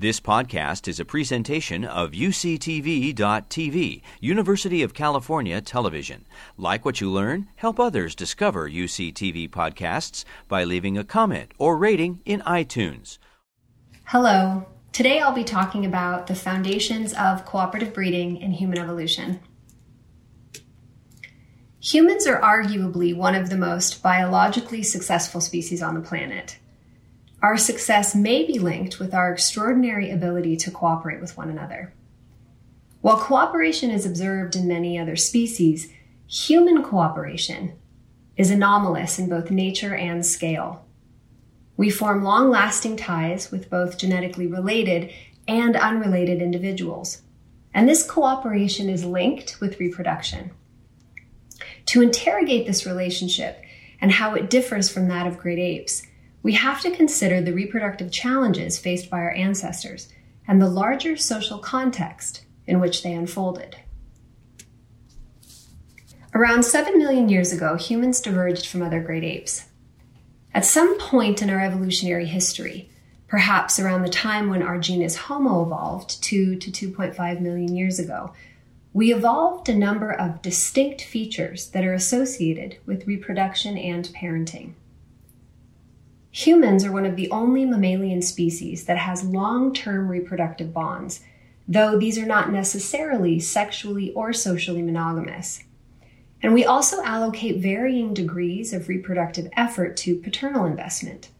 This podcast is a presentation of UCTV.tv, University of California Television. Like what you learn, help others discover UCTV podcasts by leaving a comment or rating in iTunes. Hello. Today I'll be talking about the foundations of cooperative breeding in human evolution. Humans are arguably one of the most biologically successful species on the planet. Our success may be linked with our extraordinary ability to cooperate with one another. While cooperation is observed in many other species, human cooperation is anomalous in both nature and scale. We form long lasting ties with both genetically related and unrelated individuals, and this cooperation is linked with reproduction. To interrogate this relationship and how it differs from that of great apes, we have to consider the reproductive challenges faced by our ancestors and the larger social context in which they unfolded. Around 7 million years ago, humans diverged from other great apes. At some point in our evolutionary history, perhaps around the time when our genus Homo evolved 2 to 2.5 million years ago, we evolved a number of distinct features that are associated with reproduction and parenting. Humans are one of the only mammalian species that has long term reproductive bonds, though these are not necessarily sexually or socially monogamous. And we also allocate varying degrees of reproductive effort to paternal investment.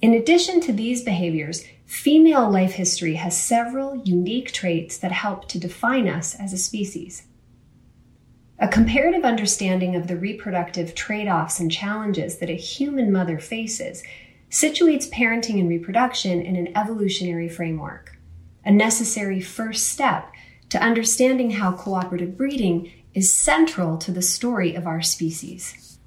In addition to these behaviors, female life history has several unique traits that help to define us as a species. A comparative understanding of the reproductive trade offs and challenges that a human mother faces situates parenting and reproduction in an evolutionary framework, a necessary first step to understanding how cooperative breeding is central to the story of our species.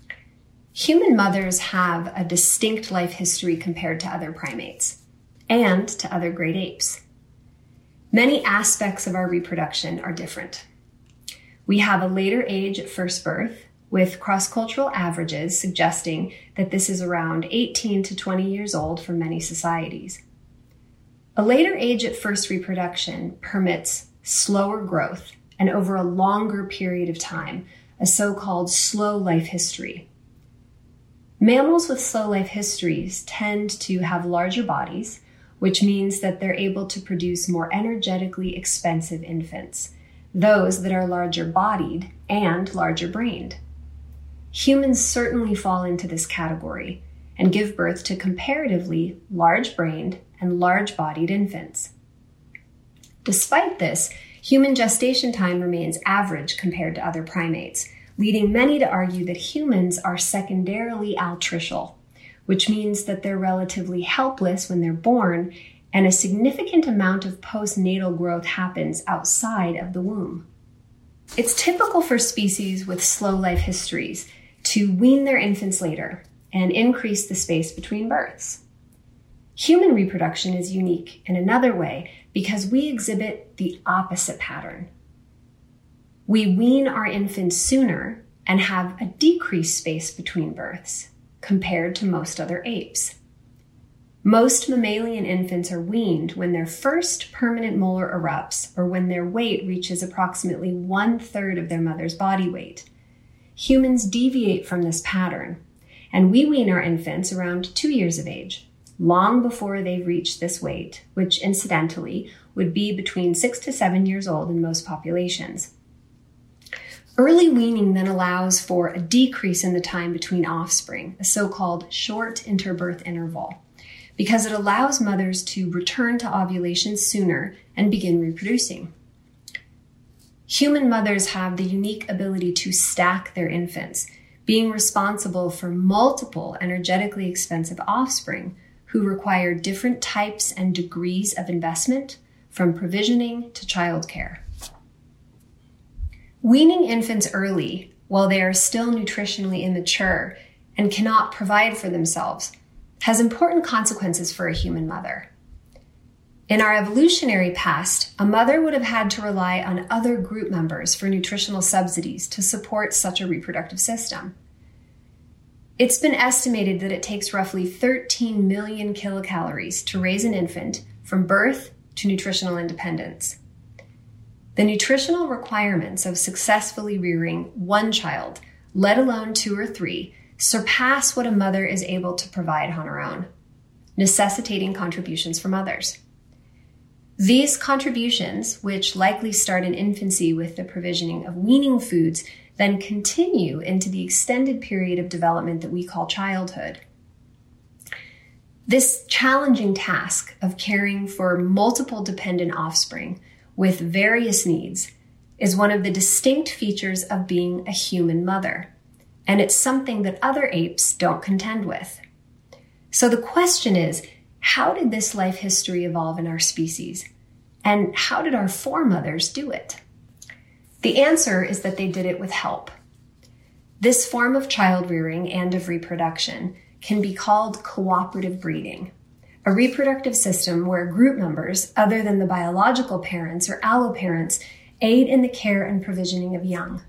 Human mothers have a distinct life history compared to other primates and to other great apes. Many aspects of our reproduction are different. We have a later age at first birth, with cross cultural averages suggesting that this is around 18 to 20 years old for many societies. A later age at first reproduction permits slower growth and over a longer period of time, a so called slow life history. Mammals with slow life histories tend to have larger bodies, which means that they're able to produce more energetically expensive infants those that are larger bodied and larger brained. Humans certainly fall into this category and give birth to comparatively large brained and large bodied infants. Despite this, human gestation time remains average compared to other primates, leading many to argue that humans are secondarily altricial, which means that they're relatively helpless when they're born and a significant amount of postnatal growth happens outside of the womb. It's typical for species with slow life histories to wean their infants later and increase the space between births. Human reproduction is unique in another way because we exhibit the opposite pattern. We wean our infants sooner and have a decreased space between births compared to most other apes. Most mammalian infants are weaned when their first permanent molar erupts or when their weight reaches approximately one third of their mother's body weight. Humans deviate from this pattern, and we wean our infants around two years of age, long before they've reached this weight, which incidentally would be between six to seven years old in most populations. Early weaning then allows for a decrease in the time between offspring, a so called short interbirth interval because it allows mothers to return to ovulation sooner and begin reproducing. Human mothers have the unique ability to stack their infants, being responsible for multiple energetically expensive offspring who require different types and degrees of investment, from provisioning to childcare. Weaning infants early while they are still nutritionally immature and cannot provide for themselves has important consequences for a human mother. In our evolutionary past, a mother would have had to rely on other group members for nutritional subsidies to support such a reproductive system. It's been estimated that it takes roughly 13 million kilocalories to raise an infant from birth to nutritional independence. The nutritional requirements of successfully rearing one child, let alone two or three, surpass what a mother is able to provide on her own, necessitating contributions from others. These contributions, which likely start in infancy with the provisioning of weaning foods, then continue into the extended period of development that we call childhood. This challenging task of caring for multiple dependent offspring with various needs is one of the distinct features of being a human mother, and it's something that other apes don't contend with. So the question is how did this life history evolve in our species? And how did our foremothers do it? The answer is that they did it with help. This form of child rearing and of reproduction can be called cooperative breeding, a reproductive system where group members, other than the biological parents or alloparents, aid in the care and provisioning of young.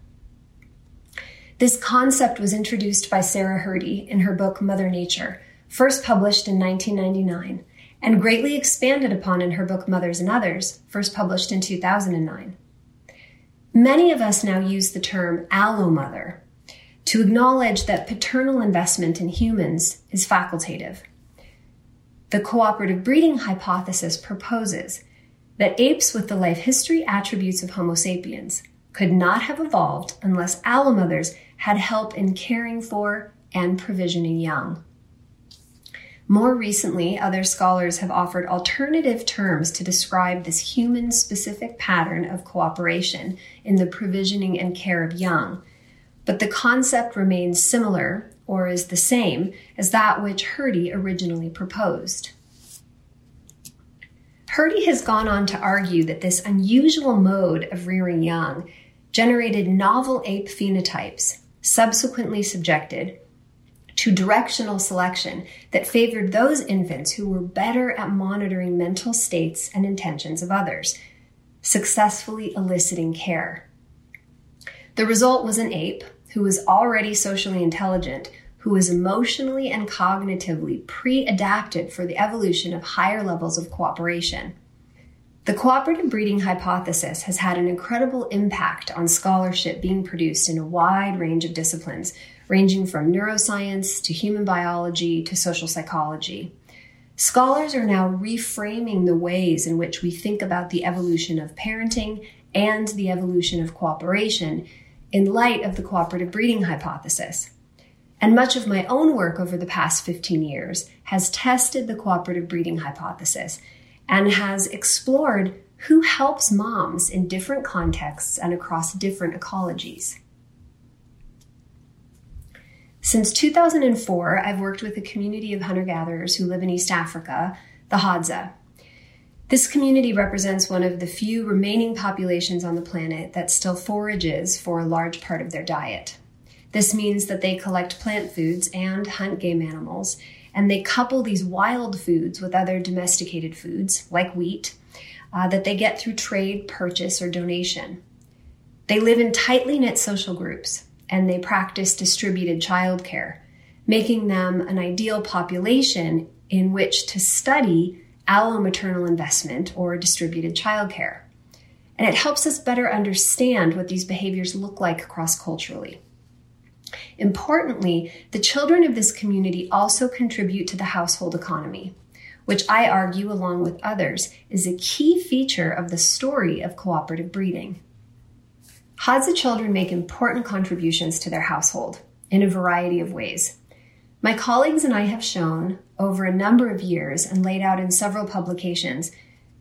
This concept was introduced by Sarah Hrdy in her book Mother Nature, first published in 1999, and greatly expanded upon in her book Mothers and Others, first published in 2009. Many of us now use the term allomother to acknowledge that paternal investment in humans is facultative. The cooperative breeding hypothesis proposes that apes with the life history attributes of Homo sapiens could not have evolved unless allomothers had help in caring for and provisioning young. More recently, other scholars have offered alternative terms to describe this human specific pattern of cooperation in the provisioning and care of young, but the concept remains similar or is the same as that which Hrdy originally proposed. Hrdy has gone on to argue that this unusual mode of rearing young generated novel ape phenotypes, subsequently subjected to directional selection that favored those infants who were better at monitoring mental states and intentions of others, successfully eliciting care. The result was an ape who was already socially intelligent, who was emotionally and cognitively pre adapted for the evolution of higher levels of cooperation. The cooperative breeding hypothesis has had an incredible impact on scholarship being produced in a wide range of disciplines, ranging from neuroscience to human biology to social psychology. Scholars are now reframing the ways in which we think about the evolution of parenting and the evolution of cooperation in light of the cooperative breeding hypothesis. And much of my own work over the past 15 years has tested the cooperative breeding hypothesis and has explored who helps moms in different contexts and across different ecologies. Since 2004, I've worked with a community of hunter gatherers who live in East Africa, the Hadza. This community represents one of the few remaining populations on the planet that still forages for a large part of their diet. This means that they collect plant foods and hunt game animals, and they couple these wild foods with other domesticated foods, like wheat, uh, that they get through trade, purchase, or donation. They live in tightly knit social groups and they practice distributed childcare, making them an ideal population in which to study allomaternal investment or distributed childcare. And it helps us better understand what these behaviors look like cross culturally. Importantly, the children of this community also contribute to the household economy, which I argue, along with others, is a key feature of the story of cooperative breeding. Hadza children make important contributions to their household in a variety of ways. My colleagues and I have shown over a number of years and laid out in several publications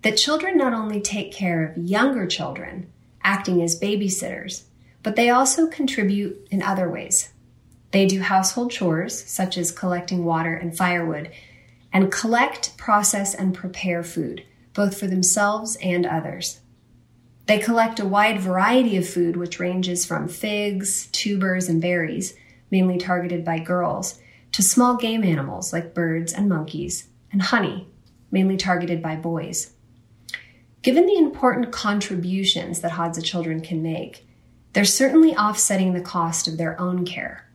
that children not only take care of younger children, acting as babysitters, but they also contribute in other ways. They do household chores, such as collecting water and firewood, and collect, process, and prepare food, both for themselves and others. They collect a wide variety of food, which ranges from figs, tubers, and berries, mainly targeted by girls, to small game animals like birds and monkeys, and honey, mainly targeted by boys. Given the important contributions that Hadza children can make, they're certainly offsetting the cost of their own care.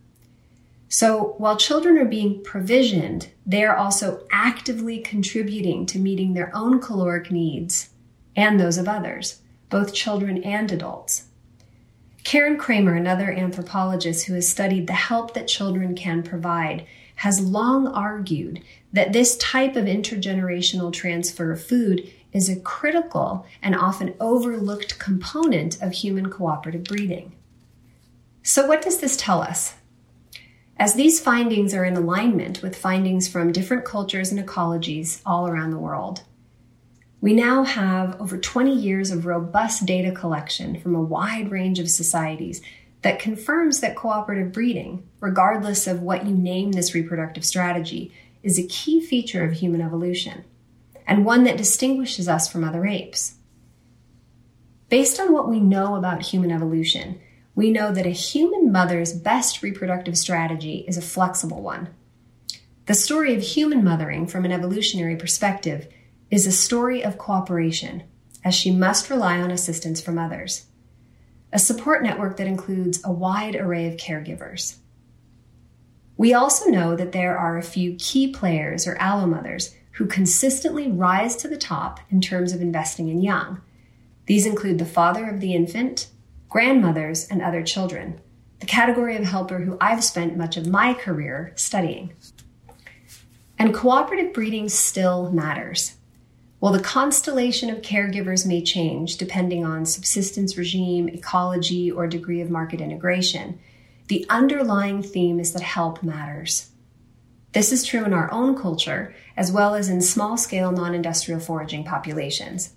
So while children are being provisioned, they are also actively contributing to meeting their own caloric needs and those of others, both children and adults. Karen Kramer, another anthropologist who has studied the help that children can provide, has long argued that this type of intergenerational transfer of food is a critical and often overlooked component of human cooperative breeding. So, what does this tell us? As these findings are in alignment with findings from different cultures and ecologies all around the world, we now have over 20 years of robust data collection from a wide range of societies that confirms that cooperative breeding, regardless of what you name this reproductive strategy, is a key feature of human evolution and one that distinguishes us from other apes. Based on what we know about human evolution, we know that a human mother's best reproductive strategy is a flexible one. The story of human mothering from an evolutionary perspective is a story of cooperation, as she must rely on assistance from others. A support network that includes a wide array of caregivers. We also know that there are a few key players or allomothers who consistently rise to the top in terms of investing in young. These include the father of the infant, grandmothers, and other children, the category of helper who I've spent much of my career studying. And cooperative breeding still matters. While the constellation of caregivers may change depending on subsistence regime, ecology, or degree of market integration, the underlying theme is that help matters. This is true in our own culture, as well as in small scale non industrial foraging populations.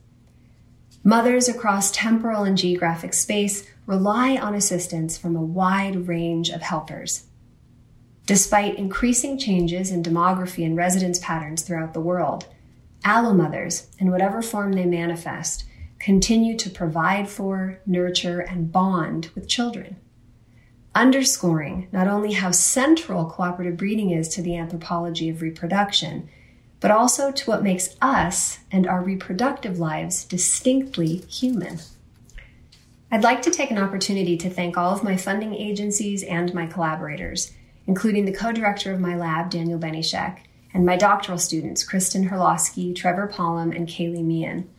Mothers across temporal and geographic space rely on assistance from a wide range of helpers. Despite increasing changes in demography and residence patterns throughout the world, allomothers, in whatever form they manifest, continue to provide for, nurture, and bond with children. Underscoring not only how central cooperative breeding is to the anthropology of reproduction, but also to what makes us and our reproductive lives distinctly human. I'd like to take an opportunity to thank all of my funding agencies and my collaborators, including the co director of my lab, Daniel Benyshek, and my doctoral students, Kristen Herlosky, Trevor Palm, and Kaylee Meehan.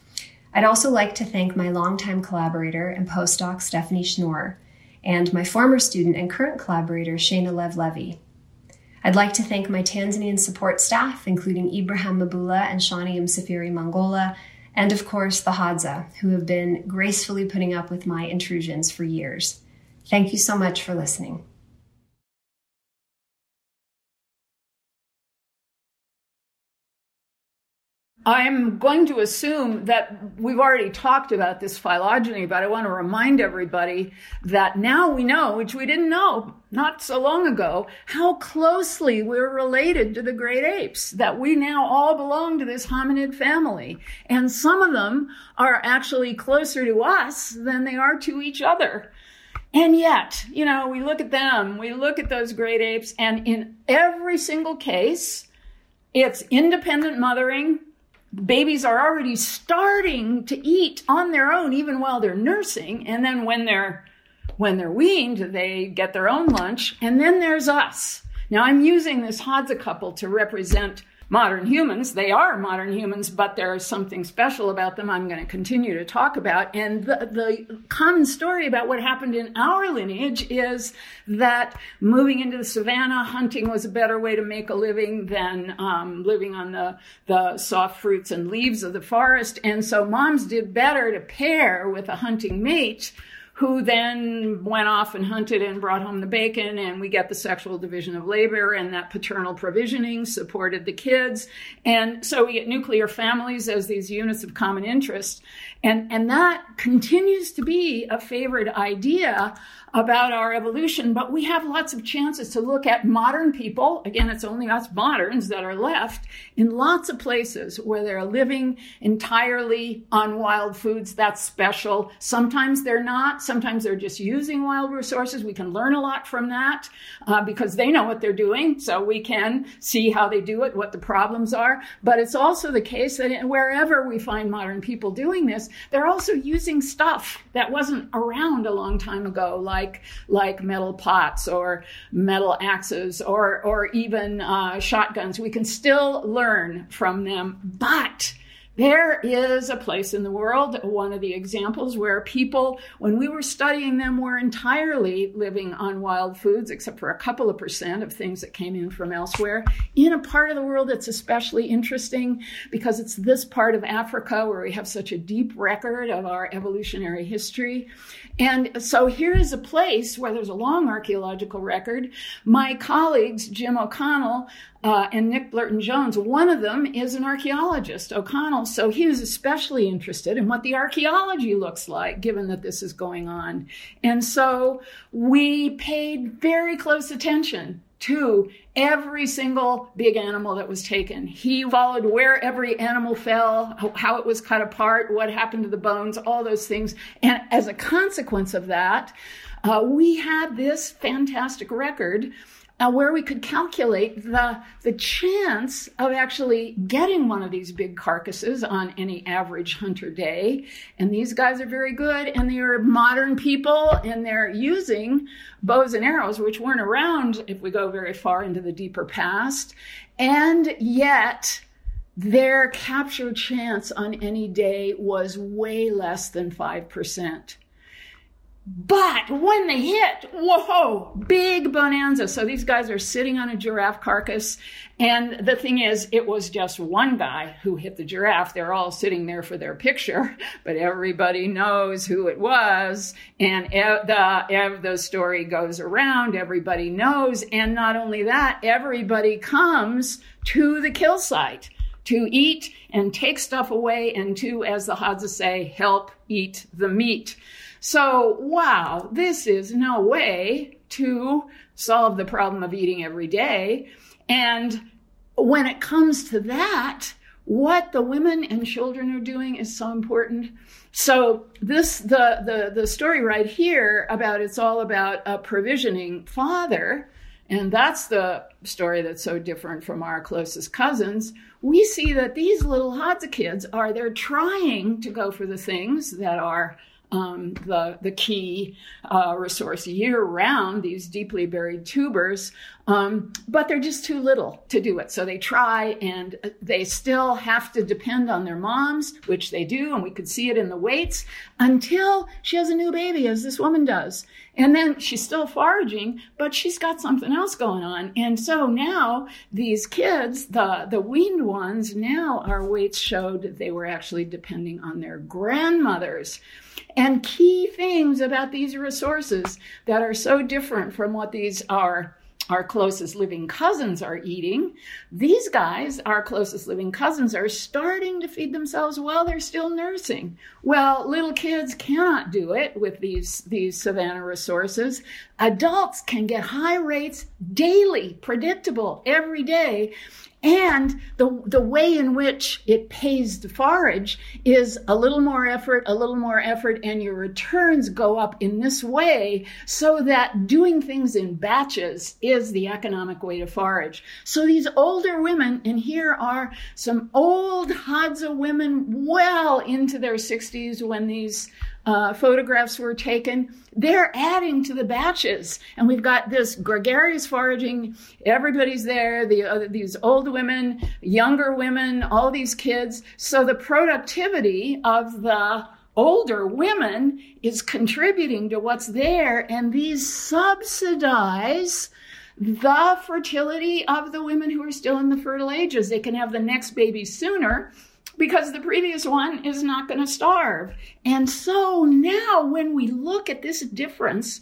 I'd also like to thank my longtime collaborator and postdoc, Stephanie Schnorr, and my former student and current collaborator, Shana Lev Levy. I'd like to thank my Tanzanian support staff, including Ibrahim Mabula and Shani Msafiri Mangola, and of course the Hadza, who have been gracefully putting up with my intrusions for years. Thank you so much for listening. I'm going to assume that we've already talked about this phylogeny, but I want to remind everybody that now we know, which we didn't know not so long ago, how closely we're related to the great apes, that we now all belong to this hominid family. And some of them are actually closer to us than they are to each other. And yet, you know, we look at them, we look at those great apes, and in every single case, it's independent mothering babies are already starting to eat on their own even while they're nursing. And then when they're when they're weaned they get their own lunch. And then there's us. Now i'm using this hadza couple to represent modern humans. They are modern humans, but there is something special about them I'm going to continue to talk about. And the, the common story about what happened in our lineage is that moving into the savannah, hunting was a better way to make a living than um, living on the, the soft fruits and leaves of the forest. And so moms did better to pair with a hunting mate who then went off and hunted and brought home the bacon, and we get the sexual division of labor, and that paternal provisioning supported the kids. And so we get nuclear families as these units of common interest. And, and that continues to be a favorite idea about our evolution, but we have lots of chances to look at modern people. Again, it's only us moderns that are left in lots of places where they're living entirely on wild foods. That's special. Sometimes they're not. Sometimes they're just using wild resources. We can learn a lot from that uh, because they know what they're doing. So we can see how they do it, what the problems are. But it's also the case that wherever we find modern people doing this, they're also using stuff that wasn't around a long time ago, like like metal pots or metal axes or or even uh, shotguns. We can still learn from them, but there is a place in the world, one of the examples where people, when we were studying them, were entirely living on wild foods, except for a couple of percent of things that came in from elsewhere, in a part of the world that's especially interesting because it's this part of Africa where we have such a deep record of our evolutionary history. And so here is a place where there's a long archaeological record. My colleagues, Jim O'Connell uh, and Nick Blurton Jones, one of them is an archaeologist, O'Connell. So he was especially interested in what the archaeology looks like, given that this is going on. And so we paid very close attention to every single big animal that was taken. He followed where every animal fell, how it was cut apart, what happened to the bones, all those things. And as a consequence of that, uh, we had this fantastic record uh, where we could calculate the, the chance of actually getting one of these big carcasses on any average hunter day. And these guys are very good, and they are modern people, and they're using bows and arrows, which weren't around if we go very far into the deeper past. And yet, their capture chance on any day was way less than 5%. But when they hit, whoa, big bonanza. So these guys are sitting on a giraffe carcass. And the thing is, it was just one guy who hit the giraffe. They're all sitting there for their picture, but everybody knows who it was. And the, the story goes around. Everybody knows. And not only that, everybody comes to the kill site to eat and take stuff away and to, as the Hadza say, help eat the meat. So, wow, this is no way to solve the problem of eating every day. And when it comes to that, what the women and children are doing is so important. So this the the the story right here about it's all about a provisioning father, and that's the story that's so different from our closest cousins. We see that these little Hadza kids are they're trying to go for the things that are um, the, the key uh, resource year round, these deeply buried tubers, um, but they're just too little to do it. So they try and they still have to depend on their moms, which they do, and we could see it in the weights, until she has a new baby, as this woman does. And then she's still foraging, but she's got something else going on. And so now these kids, the, the weaned ones, now our weights showed that they were actually depending on their grandmothers and key things about these resources that are so different from what these are our closest living cousins are eating. These guys, our closest living cousins, are starting to feed themselves while they're still nursing. Well, little kids cannot do it with these, these savanna resources. Adults can get high rates daily, predictable every day. And the, the way in which it pays to forage is a little more effort, a little more effort, and your returns go up in this way so that doing things in batches is the economic way to forage. So these older women, and here are some old Hadza women well into their 60s when these uh, photographs were taken, they're adding to the batches. And we've got this gregarious foraging. Everybody's there, the, uh, these old women, younger women, all these kids. So the productivity of the older women is contributing to what's there. And these subsidize the fertility of the women who are still in the fertile ages. They can have the next baby sooner because the previous one is not going to starve. And so now when we look at this difference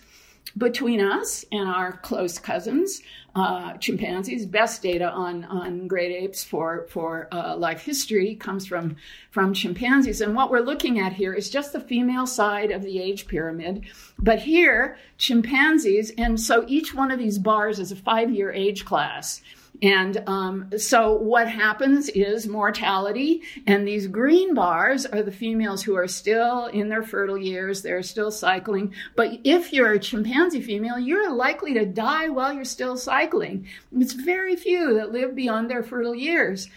between us and our close cousins, uh, chimpanzees, best data on, on great apes for, for uh, life history comes from, from chimpanzees. And what we're looking at here is just the female side of the age pyramid. But here, chimpanzees, and so each one of these bars is a five year age class. And um, so what happens is mortality, and these green bars are the females who are still in their fertile years, they're still cycling. But if you're a chimpanzee female, you're likely to die while you're still cycling. It's very few that live beyond their fertile years.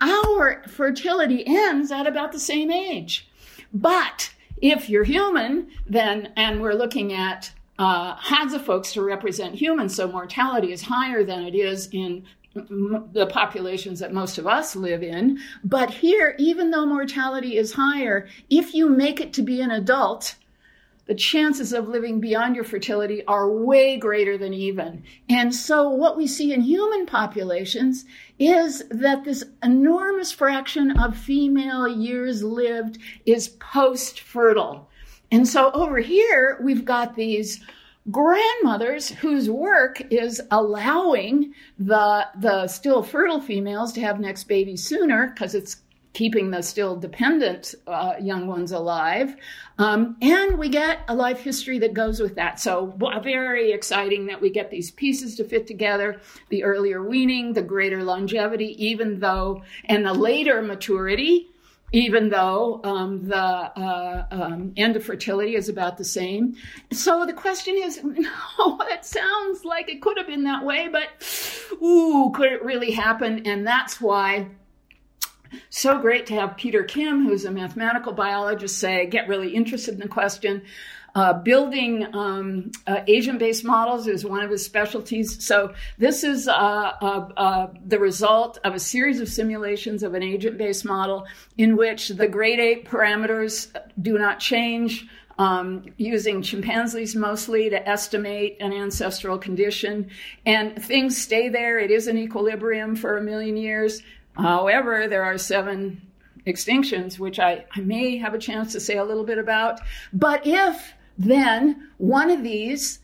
Our fertility ends at about the same age. But if you're human, then, and we're looking at uh, Hadza folks to represent humans, so mortality is higher than it is in the populations that most of us live in. But here, even though mortality is higher, if you make it to be an adult, the chances of living beyond your fertility are way greater than even. And so what we see in human populations is that this enormous fraction of female years lived is post fertile. And so over here, we've got these grandmothers whose work is allowing the the still fertile females to have next baby sooner because it's keeping the still dependent uh, young ones alive. Um, and we get a life history that goes with that. So very exciting that we get these pieces to fit together the earlier weaning the greater longevity even though and the later maturity even though um, the uh, um, end of fertility is about the same. So the question is, no, it sounds like it could have been that way, but ooh, could it really happen? And that's why so great to have Peter Kim, who's a mathematical biologist, say, get really interested in the question. Uh, building um, uh, agent-based models is one of his specialties. So this is uh, uh, uh, the result of a series of simulations of an agent-based model in which the great ape parameters do not change. Um, using chimpanzees mostly to estimate an ancestral condition, and things stay there. It is an equilibrium for a million years. However, there are seven extinctions, which I, I may have a chance to say a little bit about. But if then one of these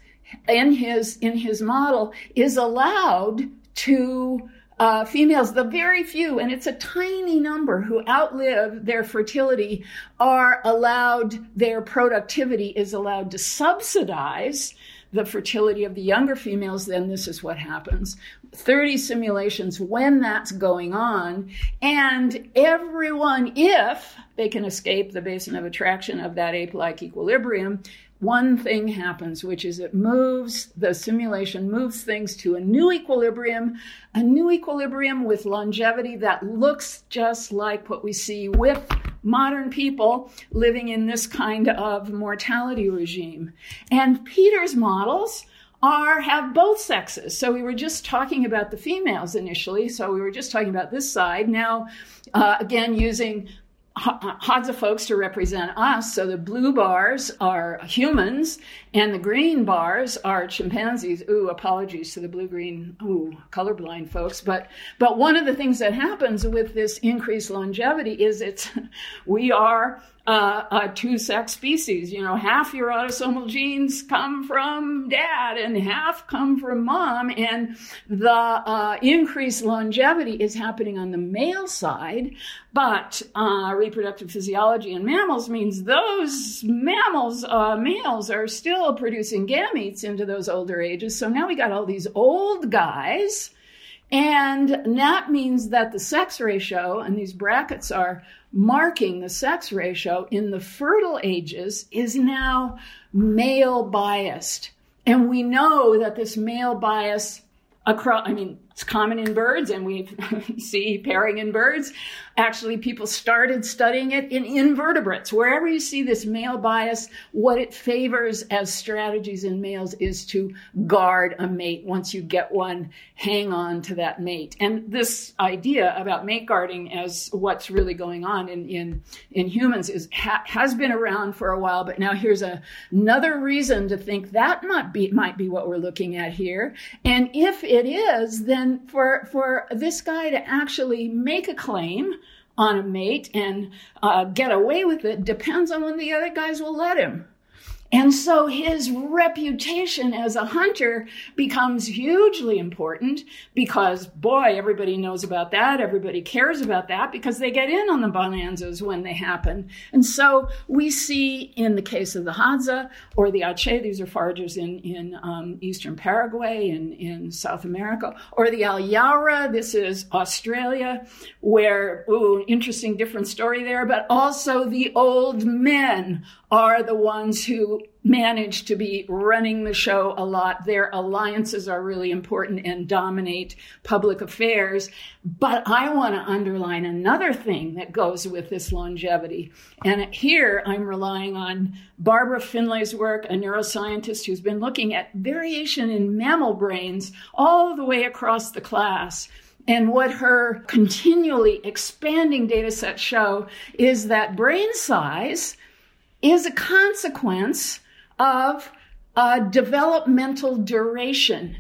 in his in his model is allowed to uh, females, the very few, and it's a tiny number who outlive their fertility, are allowed, their productivity is allowed to subsidize the fertility of the younger females, then this is what happens. 30 simulations when that's going on, and everyone, if they can escape the basin of attraction of that ape like equilibrium, one thing happens, which is it moves, the simulation moves things to a new equilibrium, a new equilibrium with longevity that looks just like what we see with modern people living in this kind of mortality regime. And Peter's models are have both sexes. So we were just talking about the females initially. So we were just talking about this side. Now, uh, again, using Hadza folks to represent us. So the blue bars are humans and the green bars are chimpanzees. Ooh, apologies to the blue green, ooh, colorblind folks. But, but one of the things that happens with this increased longevity is it's, we are uh, a two sex species. You know, half your autosomal genes come from dad and half come from mom. And the uh, increased longevity is happening on the male side. But uh, reproductive physiology in mammals means those mammals, uh, males, are still producing gametes into those older ages. So now we got all these old guys. And that means that the sex ratio, and these brackets are marking the sex ratio in the fertile ages is now male biased. And we know that this male bias across, I mean, it's common in birds and we see pairing in birds. Actually, people started studying it in invertebrates. Wherever you see this male bias, what it favors as strategies in males is to guard a mate. Once you get one, hang on to that mate. And this idea about mate guarding as what's really going on in, in, in humans is, ha, has been around for a while, but now here's a, another reason to think that might be, might be what we're looking at here. And if it is, then and for for this guy to actually make a claim on a mate and uh, get away with it depends on when the other guys will let him. And so his reputation as a hunter becomes hugely important because, boy, everybody knows about that. Everybody cares about that because they get in on the bonanzas when they happen. And so we see in the case of the Hadza or the Ache, these are foragers in, in um, eastern Paraguay and in South America, or the Alyawarra, this is Australia, where, ooh, interesting different story there, but also the old men are the ones who manage to be running the show a lot. Their alliances are really important and dominate public affairs. But I want to underline another thing that goes with this longevity. And here I'm relying on Barbara Finlay's work, a neuroscientist who's been looking at variation in mammal brains all the way across the class. And what her continually expanding data sets show is that brain size is a consequence of uh, developmental duration.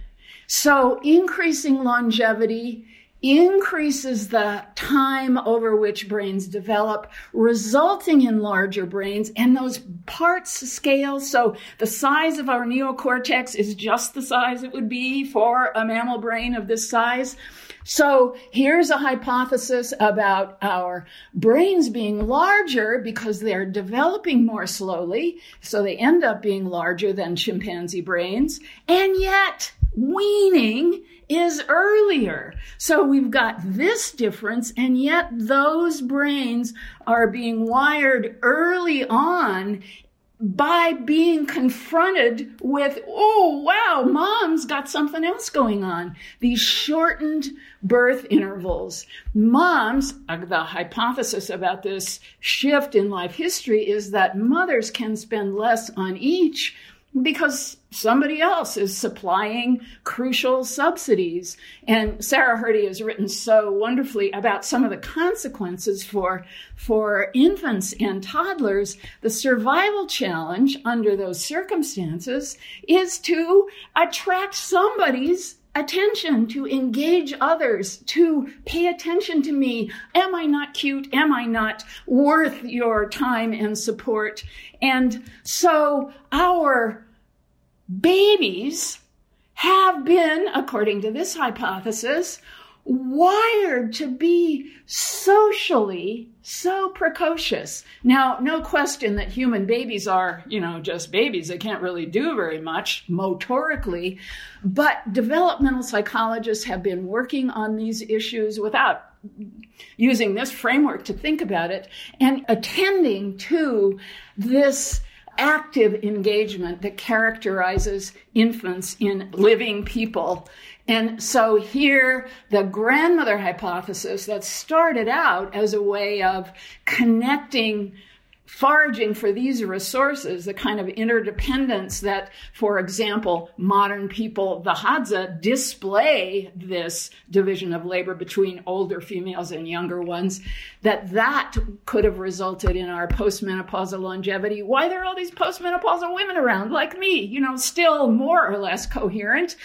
So increasing longevity increases the time over which brains develop, resulting in larger brains, and those parts scale. So the size of our neocortex is just the size it would be for a mammal brain of this size. So here's a hypothesis about our brains being larger because they're developing more slowly. So they end up being larger than chimpanzee brains. And yet weaning is earlier. So we've got this difference, and yet those brains are being wired early on by being confronted with, oh, wow, mom's got something else going on. These shortened birth intervals. Moms, uh, the hypothesis about this shift in life history is that mothers can spend less on each because somebody else is supplying crucial subsidies. And Sarah Hrdy has written so wonderfully about some of the consequences for, for infants and toddlers. The survival challenge under those circumstances is to attract somebody's attention, to engage others, to pay attention to me. Am I not cute? Am I not worth your time and support? And so our babies have been, according to this hypothesis, wired to be socially so precocious. Now, no question that human babies are, you know, just babies. They can't really do very much motorically. But developmental psychologists have been working on these issues without using this framework to think about it and attending to this active engagement that characterizes infants in living people. And so here, the grandmother hypothesis that started out as a way of connecting foraging for these resources, the kind of interdependence that, for example, modern people, the Hadza, display this division of labor between older females and younger ones, that that could have resulted in our postmenopausal longevity. Why there are all these postmenopausal women around like me, you know, still more or less coherent.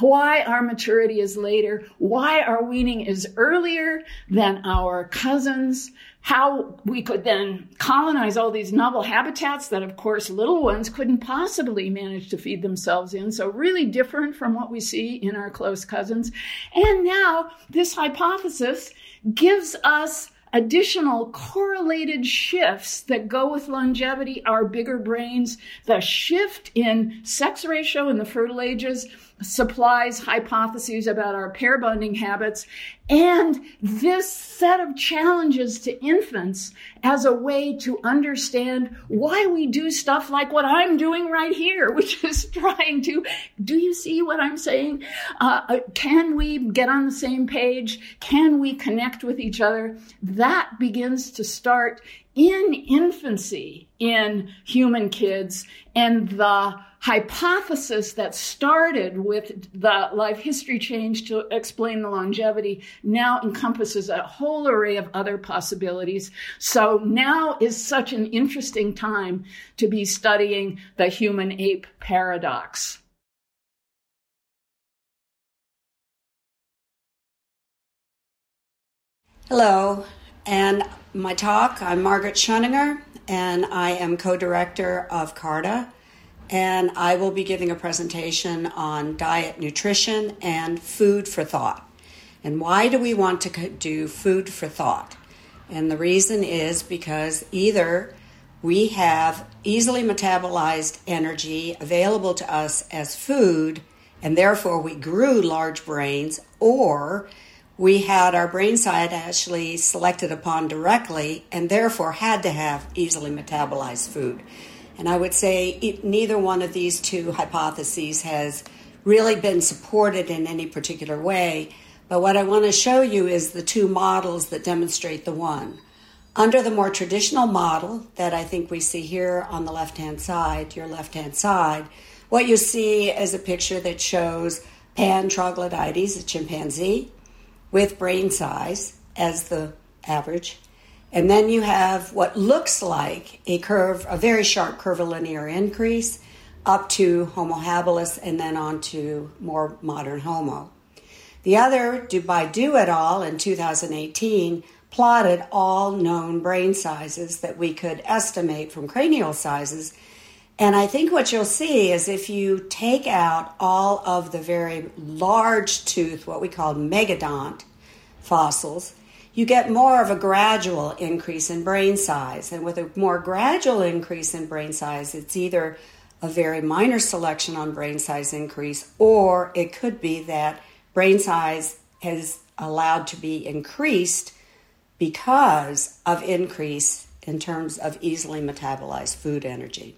Why our maturity is later. Why our weaning is earlier than our cousins how we could then colonize all these novel habitats that, of course, little ones couldn't possibly manage to feed themselves in. So, really different from what we see in our close cousins. And now, this hypothesis gives us additional correlated shifts that go with longevity, our bigger brains, the shift in sex ratio in the fertile ages supplies hypotheses about our pair bonding habits and this set of challenges to infants as a way to understand why we do stuff like what I'm doing right here, which is trying to, do you see what I'm saying? Uh, uh, can we get on the same page? Can we connect with each other? That begins to start in infancy in human kids and the hypothesis that started with the life history change to explain the longevity now encompasses a whole array of other possibilities. So now is such an interesting time to be studying the human ape paradox. Hello, and my talk, I'm Margaret Schoeninger, and I am co director of CARTA and I will be giving a presentation on diet, nutrition, and food for thought. And why do we want to do food for thought? And the reason is because either we have easily metabolized energy available to us as food, and therefore we grew large brains, or we had our brain side actually selected upon directly and therefore had to have easily metabolized food. And I would say it, neither one of these two hypotheses has really been supported in any particular way. But what I want to show you is the two models that demonstrate the one. Under the more traditional model that I think we see here on the left hand side, your left hand side, what you see is a picture that shows Pan troglodytes, a chimpanzee, with brain size as the average. And then you have what looks like a curve, a very sharp curvilinear increase up to Homo habilis and then on to more modern Homo. The other, by Du et al. in 2018, plotted all known brain sizes that we could estimate from cranial sizes. And I think what you'll see is if you take out all of the very large tooth, what we call megadont fossils, you get more of a gradual increase in brain size. And with a more gradual increase in brain size, it's either a very minor selection on brain size increase, or it could be that brain size is allowed to be increased because of increase in terms of easily metabolized food energy.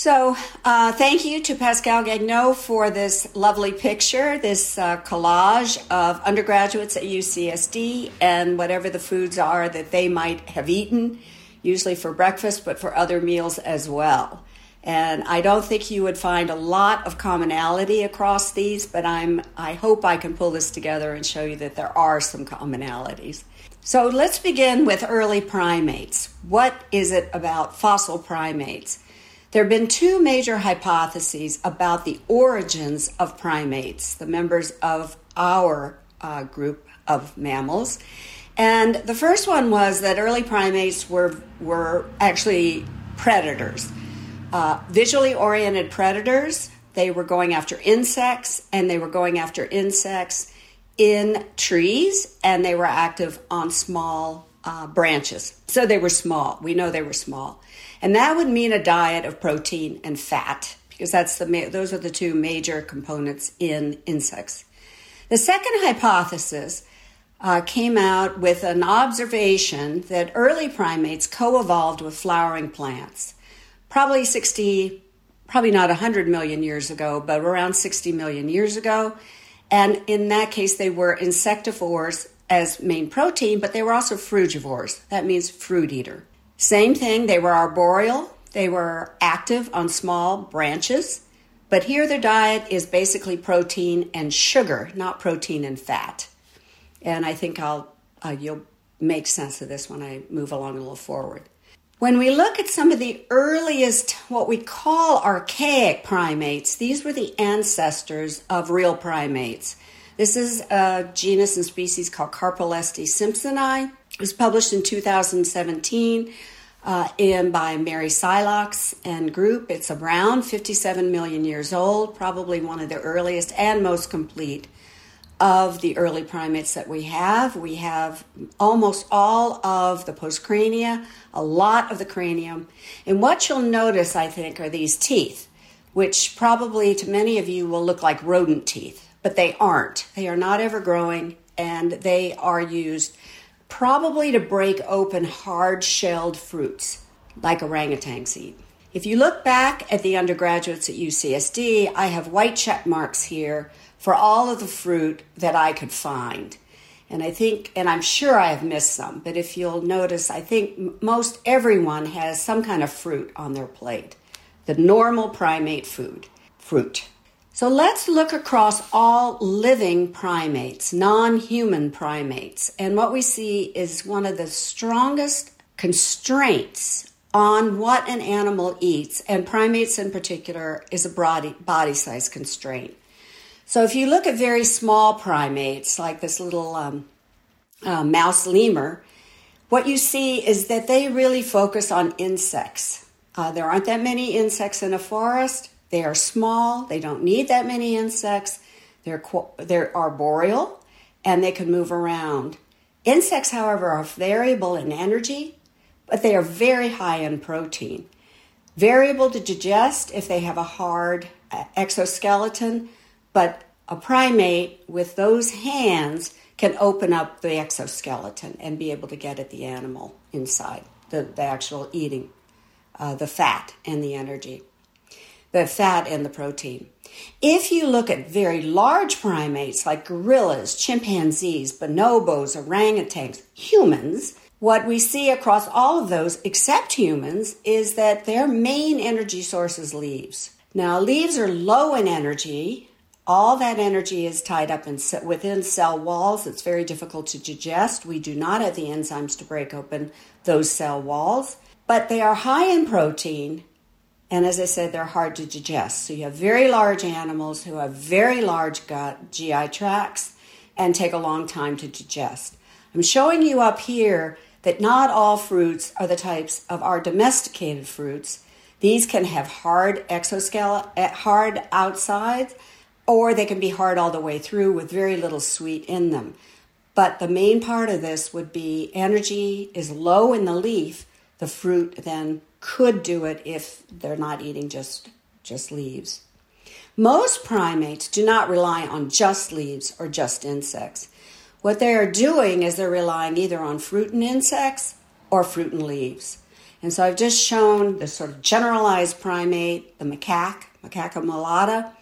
So, uh, thank you to Pascal Gagneux for this lovely picture, this uh, collage of undergraduates at UCSD and whatever the foods are that they might have eaten, usually for breakfast, but for other meals as well. And I don't think you would find a lot of commonality across these, but I'm, I hope I can pull this together and show you that there are some commonalities. So let's begin with early primates. What is it about fossil primates? There have been two major hypotheses about the origins of primates, the members of our uh, group of mammals. And the first one was that early primates were, were actually predators, uh, visually oriented predators. They were going after insects, and they were going after insects in trees, and they were active on small uh, branches. So they were small. We know they were small. And that would mean a diet of protein and fat because that's the those are the two major components in insects. The second hypothesis uh, came out with an observation that early primates co-evolved with flowering plants, probably 60, probably not 100 million years ago, but around 60 million years ago. And in that case, they were insectivores as main protein, but they were also frugivores. That means fruit eater. Same thing, they were arboreal, they were active on small branches, but here their diet is basically protein and sugar, not protein and fat. And I think I'll uh, you'll make sense of this when I move along a little forward. When we look at some of the earliest, what we call archaic primates, these were the ancestors of real primates. This is a genus and species called Carpolestes simpsoni. It was published in 2017 uh, in by Mary Silcox and group. It's around 57 million years old, probably one of the earliest and most complete of the early primates that we have. We have almost all of the postcrania, a lot of the cranium. And what you'll notice, I think, are these teeth, which probably to many of you will look like rodent teeth, but they aren't. They are not ever growing, and they are used probably to break open hard shelled fruits like orangutans eat. If you look back at the undergraduates at UCSD, I have white check marks here for all of the fruit that I could find. And I think, and I'm sure I have missed some, but if you'll notice, I think most everyone has some kind of fruit on their plate. The normal primate food, fruit. So let's look across all living primates, non human primates. And what we see is one of the strongest constraints on what an animal eats, and primates in particular, is a body, body size constraint. So if you look at very small primates, like this little um, uh, mouse lemur, what you see is that they really focus on insects. Uh, there aren't that many insects in a forest, They are small, they don't need that many insects, they're, they're arboreal, and they can move around. Insects, however, are variable in energy, but they are very high in protein. Variable to digest if they have a hard uh, exoskeleton, but a primate with those hands can open up the exoskeleton and be able to get at the animal inside, the, the actual eating, uh, the fat and the energy, the fat and the protein. If you look at very large primates like gorillas, chimpanzees, bonobos, orangutans, humans, what we see across all of those, except humans, is that their main energy source is leaves. Now, leaves are low in energy, all that energy is tied up in, within cell walls. It's very difficult to digest. We do not have the enzymes to break open those cell walls, but they are high in protein. And as I said, they're hard to digest. So you have very large animals who have very large gut GI tracts and take a long time to digest. I'm showing you up here that not all fruits are the types of our domesticated fruits. These can have hard exoskeleton, eh, hard outsides, or they can be hard all the way through with very little sweet in them. But the main part of this would be energy is low in the leaf. The fruit then could do it if they're not eating just, just leaves. Most primates do not rely on just leaves or just insects. What they are doing is they're relying either on fruit and insects or fruit and leaves. And so I've just shown the sort of generalized primate, the macaque, Macaca mulatta,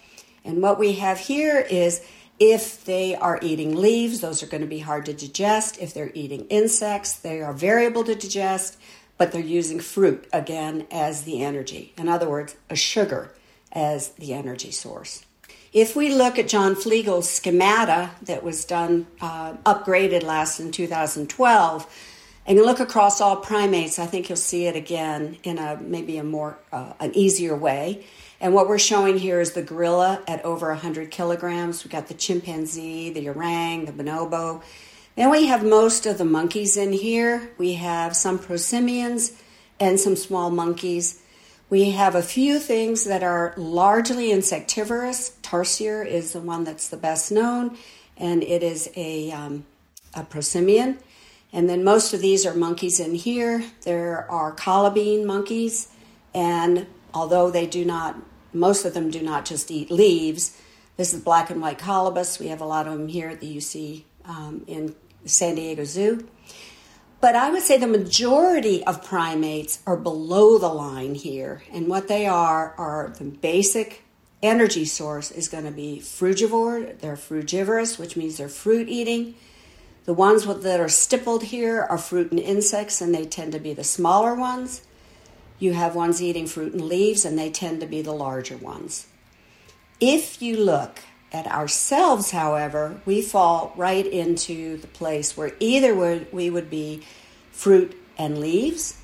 and what we have here is if they are eating leaves, those are going to be hard to digest. If they're eating insects, they are variable to digest, but they're using fruit again as the energy. In other words, a sugar as the energy source. If we look at John Fleagle's schemata that was done, uh, upgraded last in 2012, and you look across all primates, I think you'll see it again in a maybe a more uh, an easier way. And what we're showing here is the gorilla at over 100 kilograms. We've got the chimpanzee, the orang, the bonobo. Then we have most of the monkeys in here. We have some prosimians and some small monkeys. We have a few things that are largely insectivorous. Tarsier is the one that's the best known, and it is a, um, a prosimian. And then most of these are monkeys in here. There are colobine monkeys, and although they do not most of them do not just eat leaves. This is black and white colobus. We have a lot of them here at the UC um, in San Diego Zoo. But I would say the majority of primates are below the line here. And what they are are the basic energy source is going to be frugivore. They're frugivorous, which means they're fruit eating. The ones that are stippled here are fruit and insects, and they tend to be the smaller ones. You have ones eating fruit and leaves, and they tend to be the larger ones. If you look at ourselves, however, we fall right into the place where either we would be fruit and leaves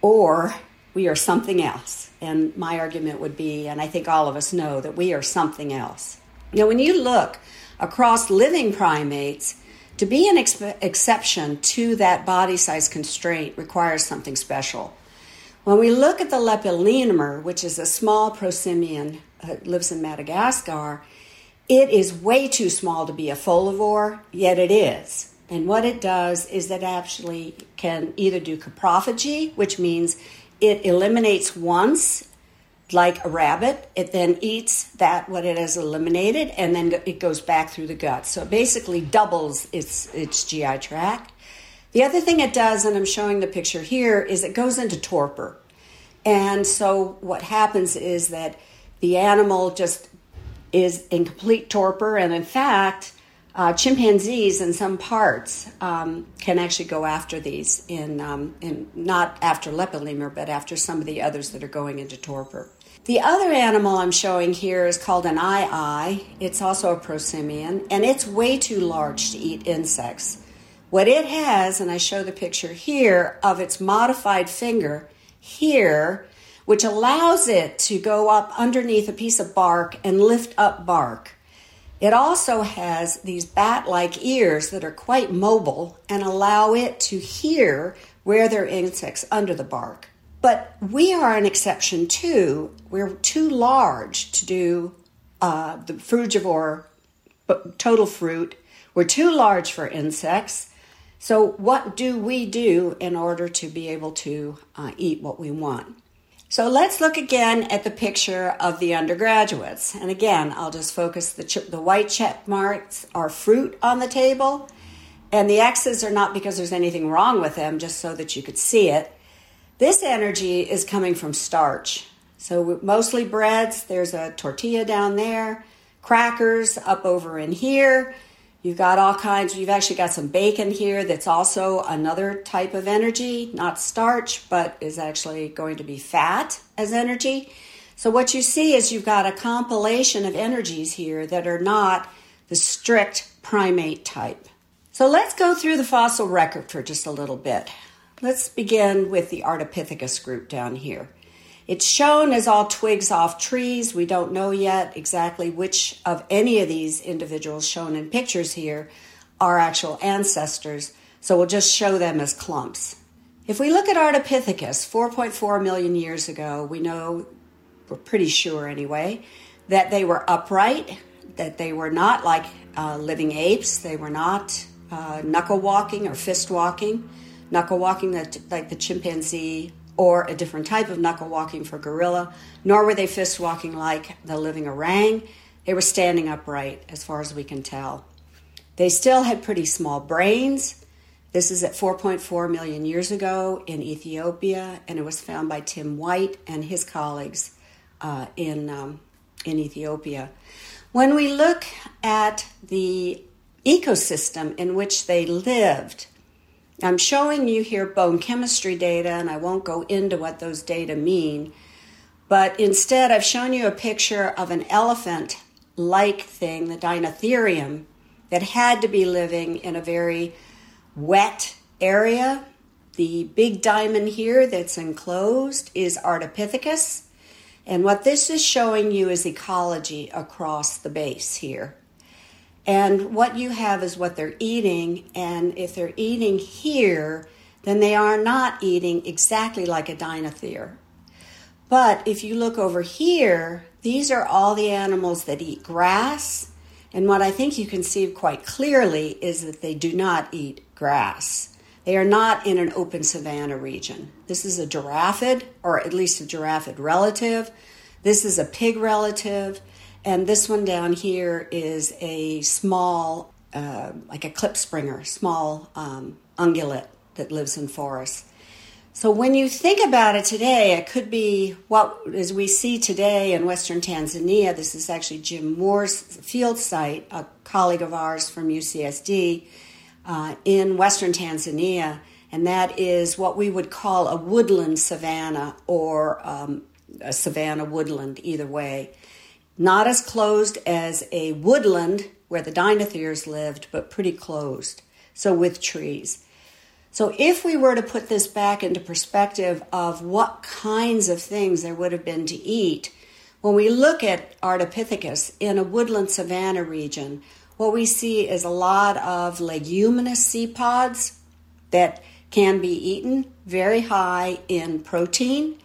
or we are something else. And my argument would be, and I think all of us know, that we are something else. Now, when you look across living primates, to be an ex- exception to that body size constraint requires something special. When we look at the lemur, which is a small prosimian that lives in Madagascar, it is way too small to be a folivore, yet it is. And what it does is that actually can either do coprophagy, which means it eliminates once, like a rabbit. It then eats that what it has eliminated, and then it goes back through the gut. So it basically doubles its its GI tract. The other thing it does, and I'm showing the picture here, is it goes into torpor. And so what happens is that the animal just is in complete torpor, and in fact, uh, chimpanzees in some parts um, can actually go after these in, um, in not after Lepilemur, but after some of the others that are going into torpor. The other animal I'm showing here is called an aye-aye. It's also a prosimian, and it's way too large to eat insects. What it has, and I show the picture here of its modified finger here, which allows it to go up underneath a piece of bark and lift up bark. It also has these bat like ears that are quite mobile and allow it to hear where there are insects under the bark. But we are an exception too. We're too large to do uh, the frugivore total fruit. We're too large for insects. So, what do we do in order to be able to uh, eat what we want? So, let's look again at the picture of the undergraduates. And again, I'll just focus the, ch- the white check marks are fruit on the table, and the X's are not because there's anything wrong with them, just so that you could see it. This energy is coming from starch. So, mostly breads, there's a tortilla down there, crackers up over in here You've got all kinds, you've actually got some bacon here that's also another type of energy, not starch, but is actually going to be fat as energy. So, what you see is you've got a compilation of energies here that are not the strict primate type. So, let's go through the fossil record for just a little bit. Let's begin with the Ardipithecus group down here. It's shown as all twigs off trees. We don't know yet exactly which of any of these individuals shown in pictures here are actual ancestors, so we'll just show them as clumps. If we look at Ardipithecus 4.4 million years ago, we know, we're pretty sure anyway, that they were upright, that they were not like uh, living apes, they were not uh, knuckle walking or fist walking, knuckle walking that, like the chimpanzee or a different type of knuckle walking for gorilla, nor were they fist walking like the living orang. They were standing upright, as far as we can tell. They still had pretty small brains. This is at 4.4 million years ago in Ethiopia, and it was found by Tim White and his colleagues uh, in, um, in Ethiopia. When we look at the ecosystem in which they lived, I'm showing you here bone chemistry data, and I won't go into what those data mean, but instead I've shown you a picture of an elephant like thing, the Dinotherium, that had to be living in a very wet area. The big diamond here that's enclosed is Ardipithecus. And what this is showing you is ecology across the base here. And what you have is what they're eating. And if they're eating here, then they are not eating exactly like a dinothere. But if you look over here, these are all the animals that eat grass. And what I think you can see quite clearly is that they do not eat grass. They are not in an open savanna region. This is a giraffid, or at least a giraffid relative. This is a pig relative. And this one down here is a small, uh, like a klipspringer, small um, ungulate that lives in forests. So when you think about it today, it could be what as we see today in western Tanzania. This is actually Jim Moore's field site, a colleague of ours from UCSD uh, in western Tanzania, and that is what we would call a woodland savanna or um, a savanna woodland, either way. Not as closed as a woodland where the dinotheres lived, but pretty closed. So with trees. So if we were to put this back into perspective of what kinds of things there would have been to eat, when we look at Ardipithecus in a woodland savanna region, what we see is a lot of leguminous sea pods that can be eaten, very high in protein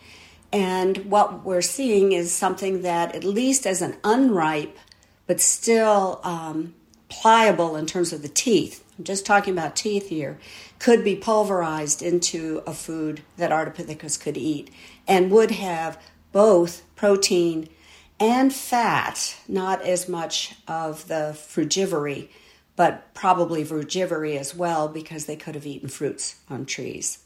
and what we're seeing is something that, at least as an unripe, but still um, pliable in terms of the teeth, I'm just talking about teeth here, could be pulverized into a food that Ardipithecus could eat and would have both protein and fat, not as much of the frugivory, but probably frugivory as well because they could have eaten fruits on trees.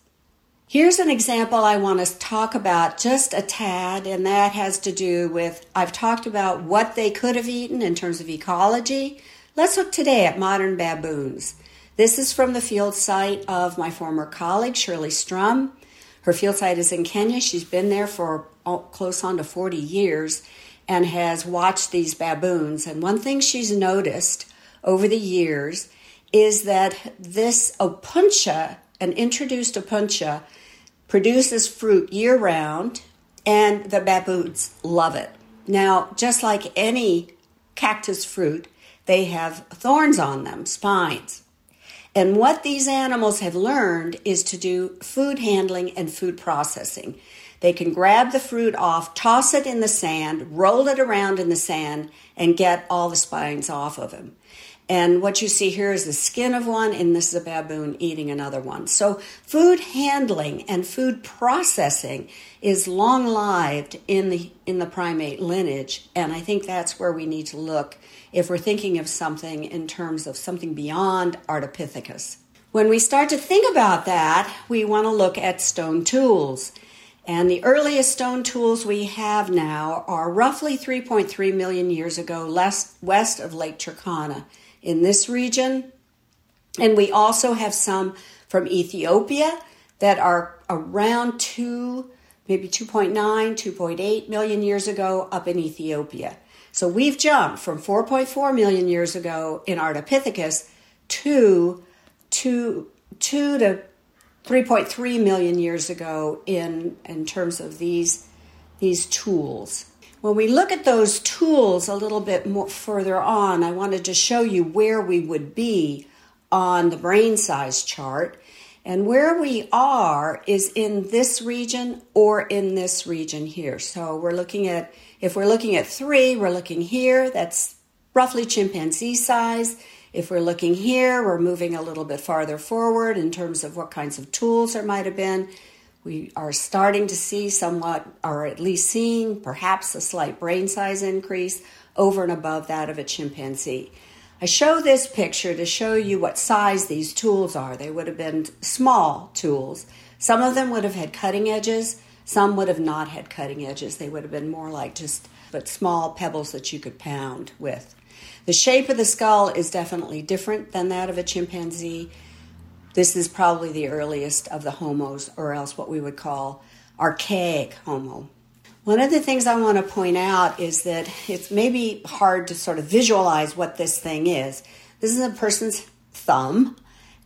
Here's an example I want to talk about just a tad, and that has to do with I've talked about what they could have eaten in terms of ecology. Let's look today at modern baboons. This is from the field site of my former colleague, Shirley Strum. Her field site is in Kenya. She's been there for close on to 40 years and has watched these baboons. And one thing she's noticed over the years is that this opuntia an introduced opuntia produces fruit year round, and the baboons love it. Now, just like any cactus fruit, they have thorns on them, spines. And what these animals have learned is to do food handling and food processing. They can grab the fruit off, toss it in the sand, roll it around in the sand, and get all the spines off of him. And what you see here is the skin of one, and this is a baboon eating another one. So, food handling and food processing is long lived in the in the primate lineage, and I think that's where we need to look if we're thinking of something in terms of something beyond Ardipithecus. When we start to think about that, we want to look at stone tools. And the earliest stone tools we have now are roughly 3.3 million years ago, west of Lake Turkana in this region. And we also have some from Ethiopia that are around 2, maybe 2.9, 2.8 million years ago up in Ethiopia. So we've jumped from 4.4 million years ago in Ardipithecus to 2, 2 to 3.3 million years ago in, in terms of these, these tools. When we look at those tools a little bit more further on, I wanted to show you where we would be on the brain size chart. And where we are is in this region or in this region here. So we're looking at, if we're looking at three, we're looking here, that's roughly chimpanzee size. If we're looking here, we're moving a little bit farther forward in terms of what kinds of tools there might have been. We are starting to see somewhat, or at least seeing perhaps a slight brain size increase over and above that of a chimpanzee. I show this picture to show you what size these tools are. They would have been small tools. Some of them would have had cutting edges, some would have not had cutting edges. They would have been more like just but small pebbles that you could pound with. The shape of the skull is definitely different than that of a chimpanzee. This is probably the earliest of the homos, or else what we would call archaic homo. One of the things I want to point out is that it's maybe hard to sort of visualize what this thing is. This is a person's thumb,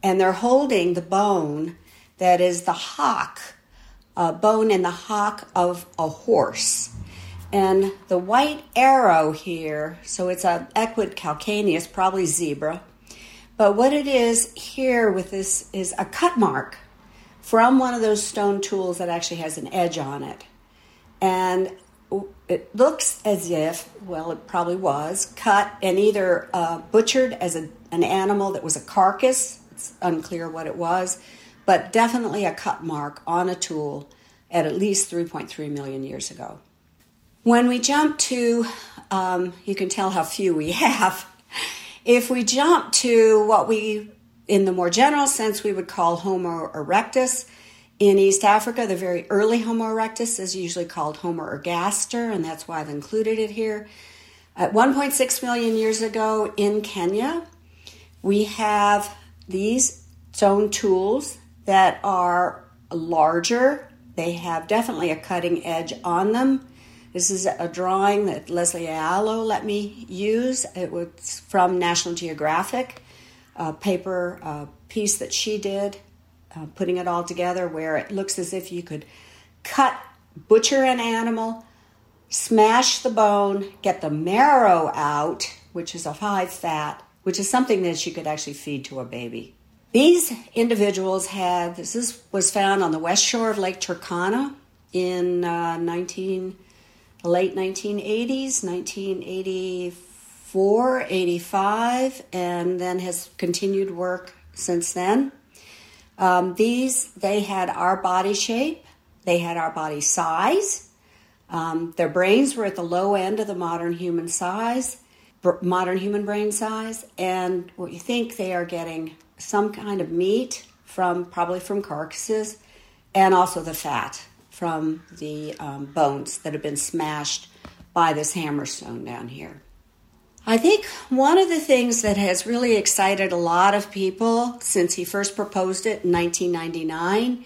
and they're holding the bone that is the hock, a bone in the hock of a horse. And the white arrow here, so it's a equid calcaneus, probably zebra. But what it is here with this is a cut mark from one of those stone tools that actually has an edge on it. And it looks as if, well, it probably was, cut and either uh, butchered as a, an animal that was a carcass. It's unclear what it was, but definitely a cut mark on a tool at at least 3.3 million years ago. When we jump to, um, you can tell how few we have. If we jump to what we, in the more general sense, we would call Homo erectus, in East Africa, the very early Homo erectus is usually called Homo ergaster, and that's why I've included it here. At 1.6 million years ago in Kenya, we have these stone tools that are larger. They have definitely a cutting edge on them. This is a drawing that Leslie Aiello let me use. It was from National Geographic, a paper a piece that she did, uh, putting it all together, where it looks as if you could cut, butcher an animal, smash the bone, get the marrow out, which is a high fat, which is something that you could actually feed to a baby. These individuals had, this is, was found on the west shore of Lake Turkana in uh, 19 the late 1980s, 1984, 85, and then has continued work since then. Um, these, they had our body shape, they had our body size. Um, their brains were at the low end of the modern human size, modern human brain size, and we think they are getting some kind of meat from probably from carcasses and also the fat from the um, bones that have been smashed by this hammerstone down here. I think one of the things that has really excited a lot of people since he first proposed it in 1999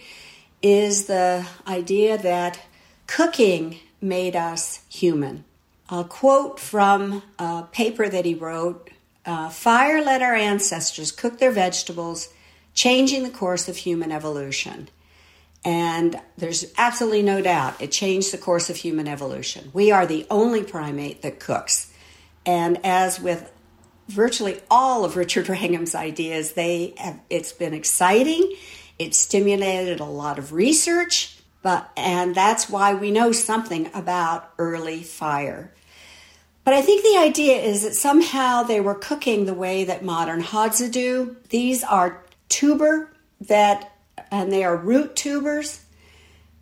is the idea that cooking made us human. A quote from a paper that he wrote uh, Fire let our ancestors cook their vegetables, changing the course of human evolution. And there's absolutely no doubt it changed the course of human evolution. We are the only primate that cooks. And as with virtually all of Richard Wrangham's ideas, they have, it's been exciting. It stimulated a lot of research. But, and that's why we know something about early fire. But I think the idea is that somehow they were cooking the way that modern Hadza do. These are tuber that, and they are root tubers.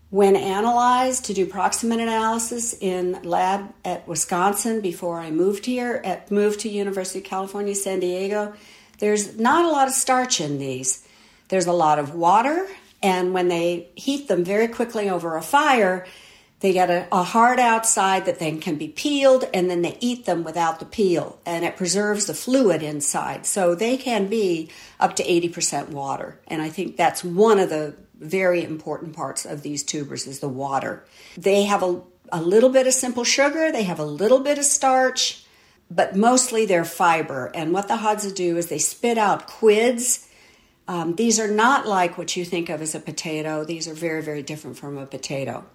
When analyzed to do proximate analysis in lab at Wisconsin before I moved here, at moved to University of California, San Diego, there's not a lot of starch in these. There's a lot of water, and when they heat them very quickly over a fire, they get a, a, hard outside that then can be peeled, and then they eat them without the peel, and it preserves the fluid inside. So they can be up to 80% water. And I think that's one of the very important parts of these tubers is the water. They have a, a little bit of simple sugar, they have a little bit of starch, but mostly they're fiber. And what the Hadza do is they spit out quids. Um, these are not like what you think of as a potato. These are very, very different from a potato.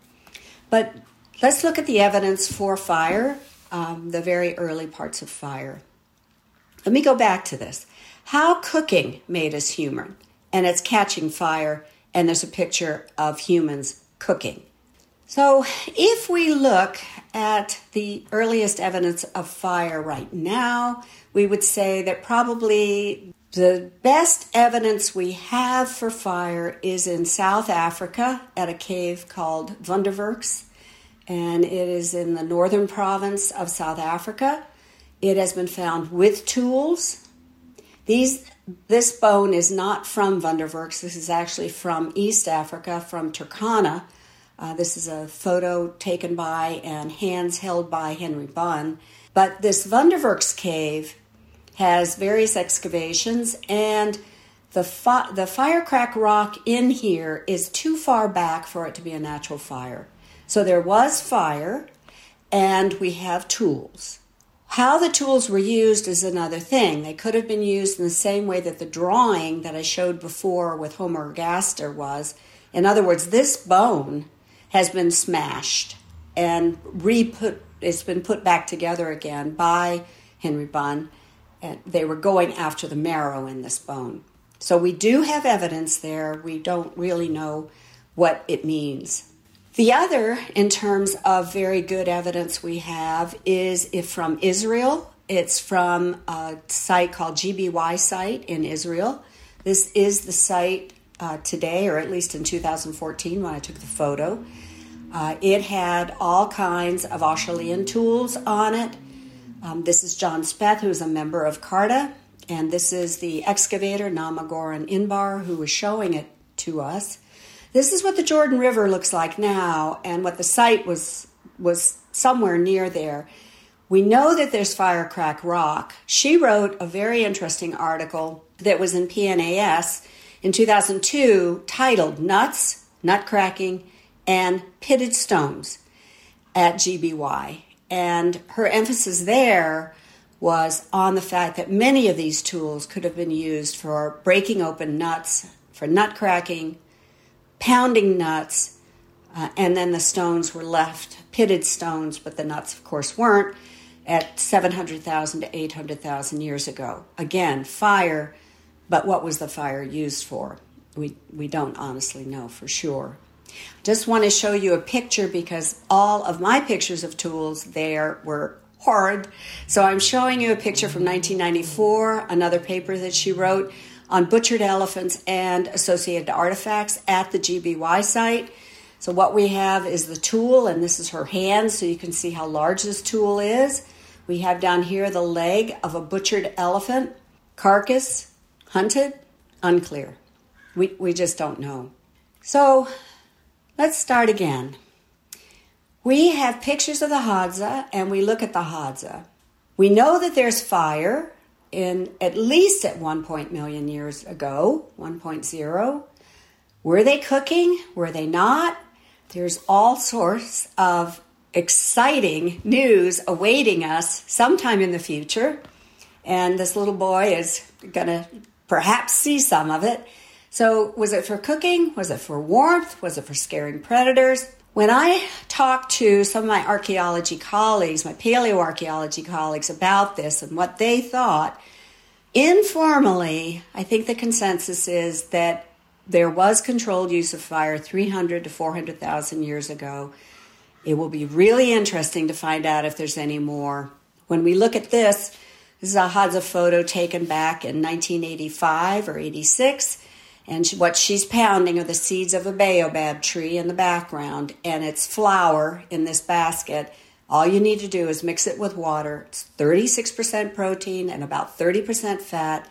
But let's look at the evidence for fire, um, the very early parts of fire. Let me go back to this. How cooking made us human, and it's catching fire, and there's a picture of humans cooking. So, if we look at the earliest evidence of fire right now, we would say that probably the best evidence we have for fire is in South Africa at a cave called Wonderwerks, and it is in the northern province of South Africa. It has been found with tools. These, this bone is not from Wonderwerks. This is actually from East Africa, from Turkana. Uh, this is a photo taken by and hands held by Henry Bunn. But this Wonderwerks cave has various excavations, and the, fi- the firecrack rock in here is too far back for it to be a natural fire. So there was fire, and we have tools. How the tools were used is another thing. They could have been used in the same way that the drawing that I showed before with Homo ergaster was. In other words, this bone has been smashed and re-put. It's been put back together again by Henry Bunn and they were going after the marrow in this bone. So we do have evidence there. We don't really know what it means. The other, in terms of very good evidence we have, is if from Israel. It's from a site called GBY site in Israel. This is the site uh, today, or at least in 2014 when I took the photo. Uh, it had all kinds of Acheulean tools on it um, this is John Speth, who is a member of CARTA, and this is the excavator, Naama Goren-Inbar, who was showing it to us. This is what the Jordan River looks like now, and what the site was was somewhere near there. We know that there's firecrack rock. She wrote a very interesting article that was in PNAS in 2002 titled Nuts, Nutcracking, and Pitted Stones at GBY. And her emphasis there was on the fact that many of these tools could have been used for breaking open nuts, for nut cracking, pounding nuts, uh, and then the stones were left pitted stones, but the nuts, of course, weren't at 700,000 to 800,000 years ago. Again, fire, but what was the fire used for? We, we don't honestly know for sure. Just want to show you a picture because all of my pictures of tools there were horrid. So I'm showing you a picture from 1994, another paper that she wrote on butchered elephants and associated artifacts at the GBY site. So what we have is the tool, and this is her hand, so you can see how large this tool is. We have down here the leg of a butchered elephant, carcass, hunted, unclear. We, we just don't know. So Let's start again. We have pictures of the Hadza and we look at the Hadza. We know that there's fire in at least at 1 point million years ago, 1.0. Were they cooking? Were they not? There's all sorts of exciting news awaiting us sometime in the future. And this little boy is going to perhaps see some of it. So, was it for cooking? Was it for warmth? Was it for scaring predators? When I talked to some of my archaeology colleagues, my paleoarchaeology colleagues, about this and what they thought, informally, I think the consensus is that there was controlled use of fire 300 to 400,000 years ago. It will be really interesting to find out if there's any more. When we look at this, this is a photo taken back in 1985 or 86. And what she's pounding are the seeds of a baobab tree in the background, and it's flour in this basket. All you need to do is mix it with water. It's 36% protein and about 30% fat.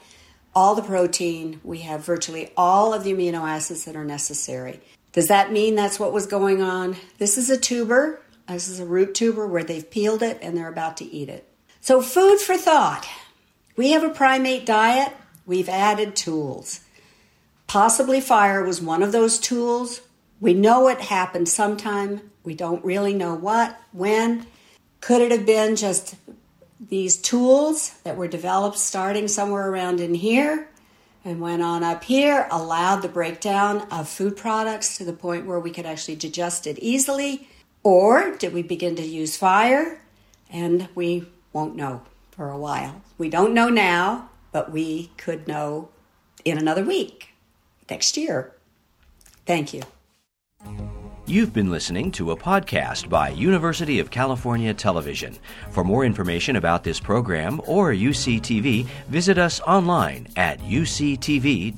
All the protein, we have virtually all of the amino acids that are necessary. Does that mean that's what was going on? This is a tuber. This is a root tuber where they've peeled it and they're about to eat it. So, food for thought. We have a primate diet, we've added tools. Possibly fire was one of those tools. We know it happened sometime. We don't really know what, when. Could it have been just these tools that were developed starting somewhere around in here and went on up here, allowed the breakdown of food products to the point where we could actually digest it easily? Or did we begin to use fire? And we won't know for a while. We don't know now, but we could know in another week, next year. Thank you. You've been listening to a podcast by University of California Television. For more information about this program or UCTV, visit us online at uctv.tv.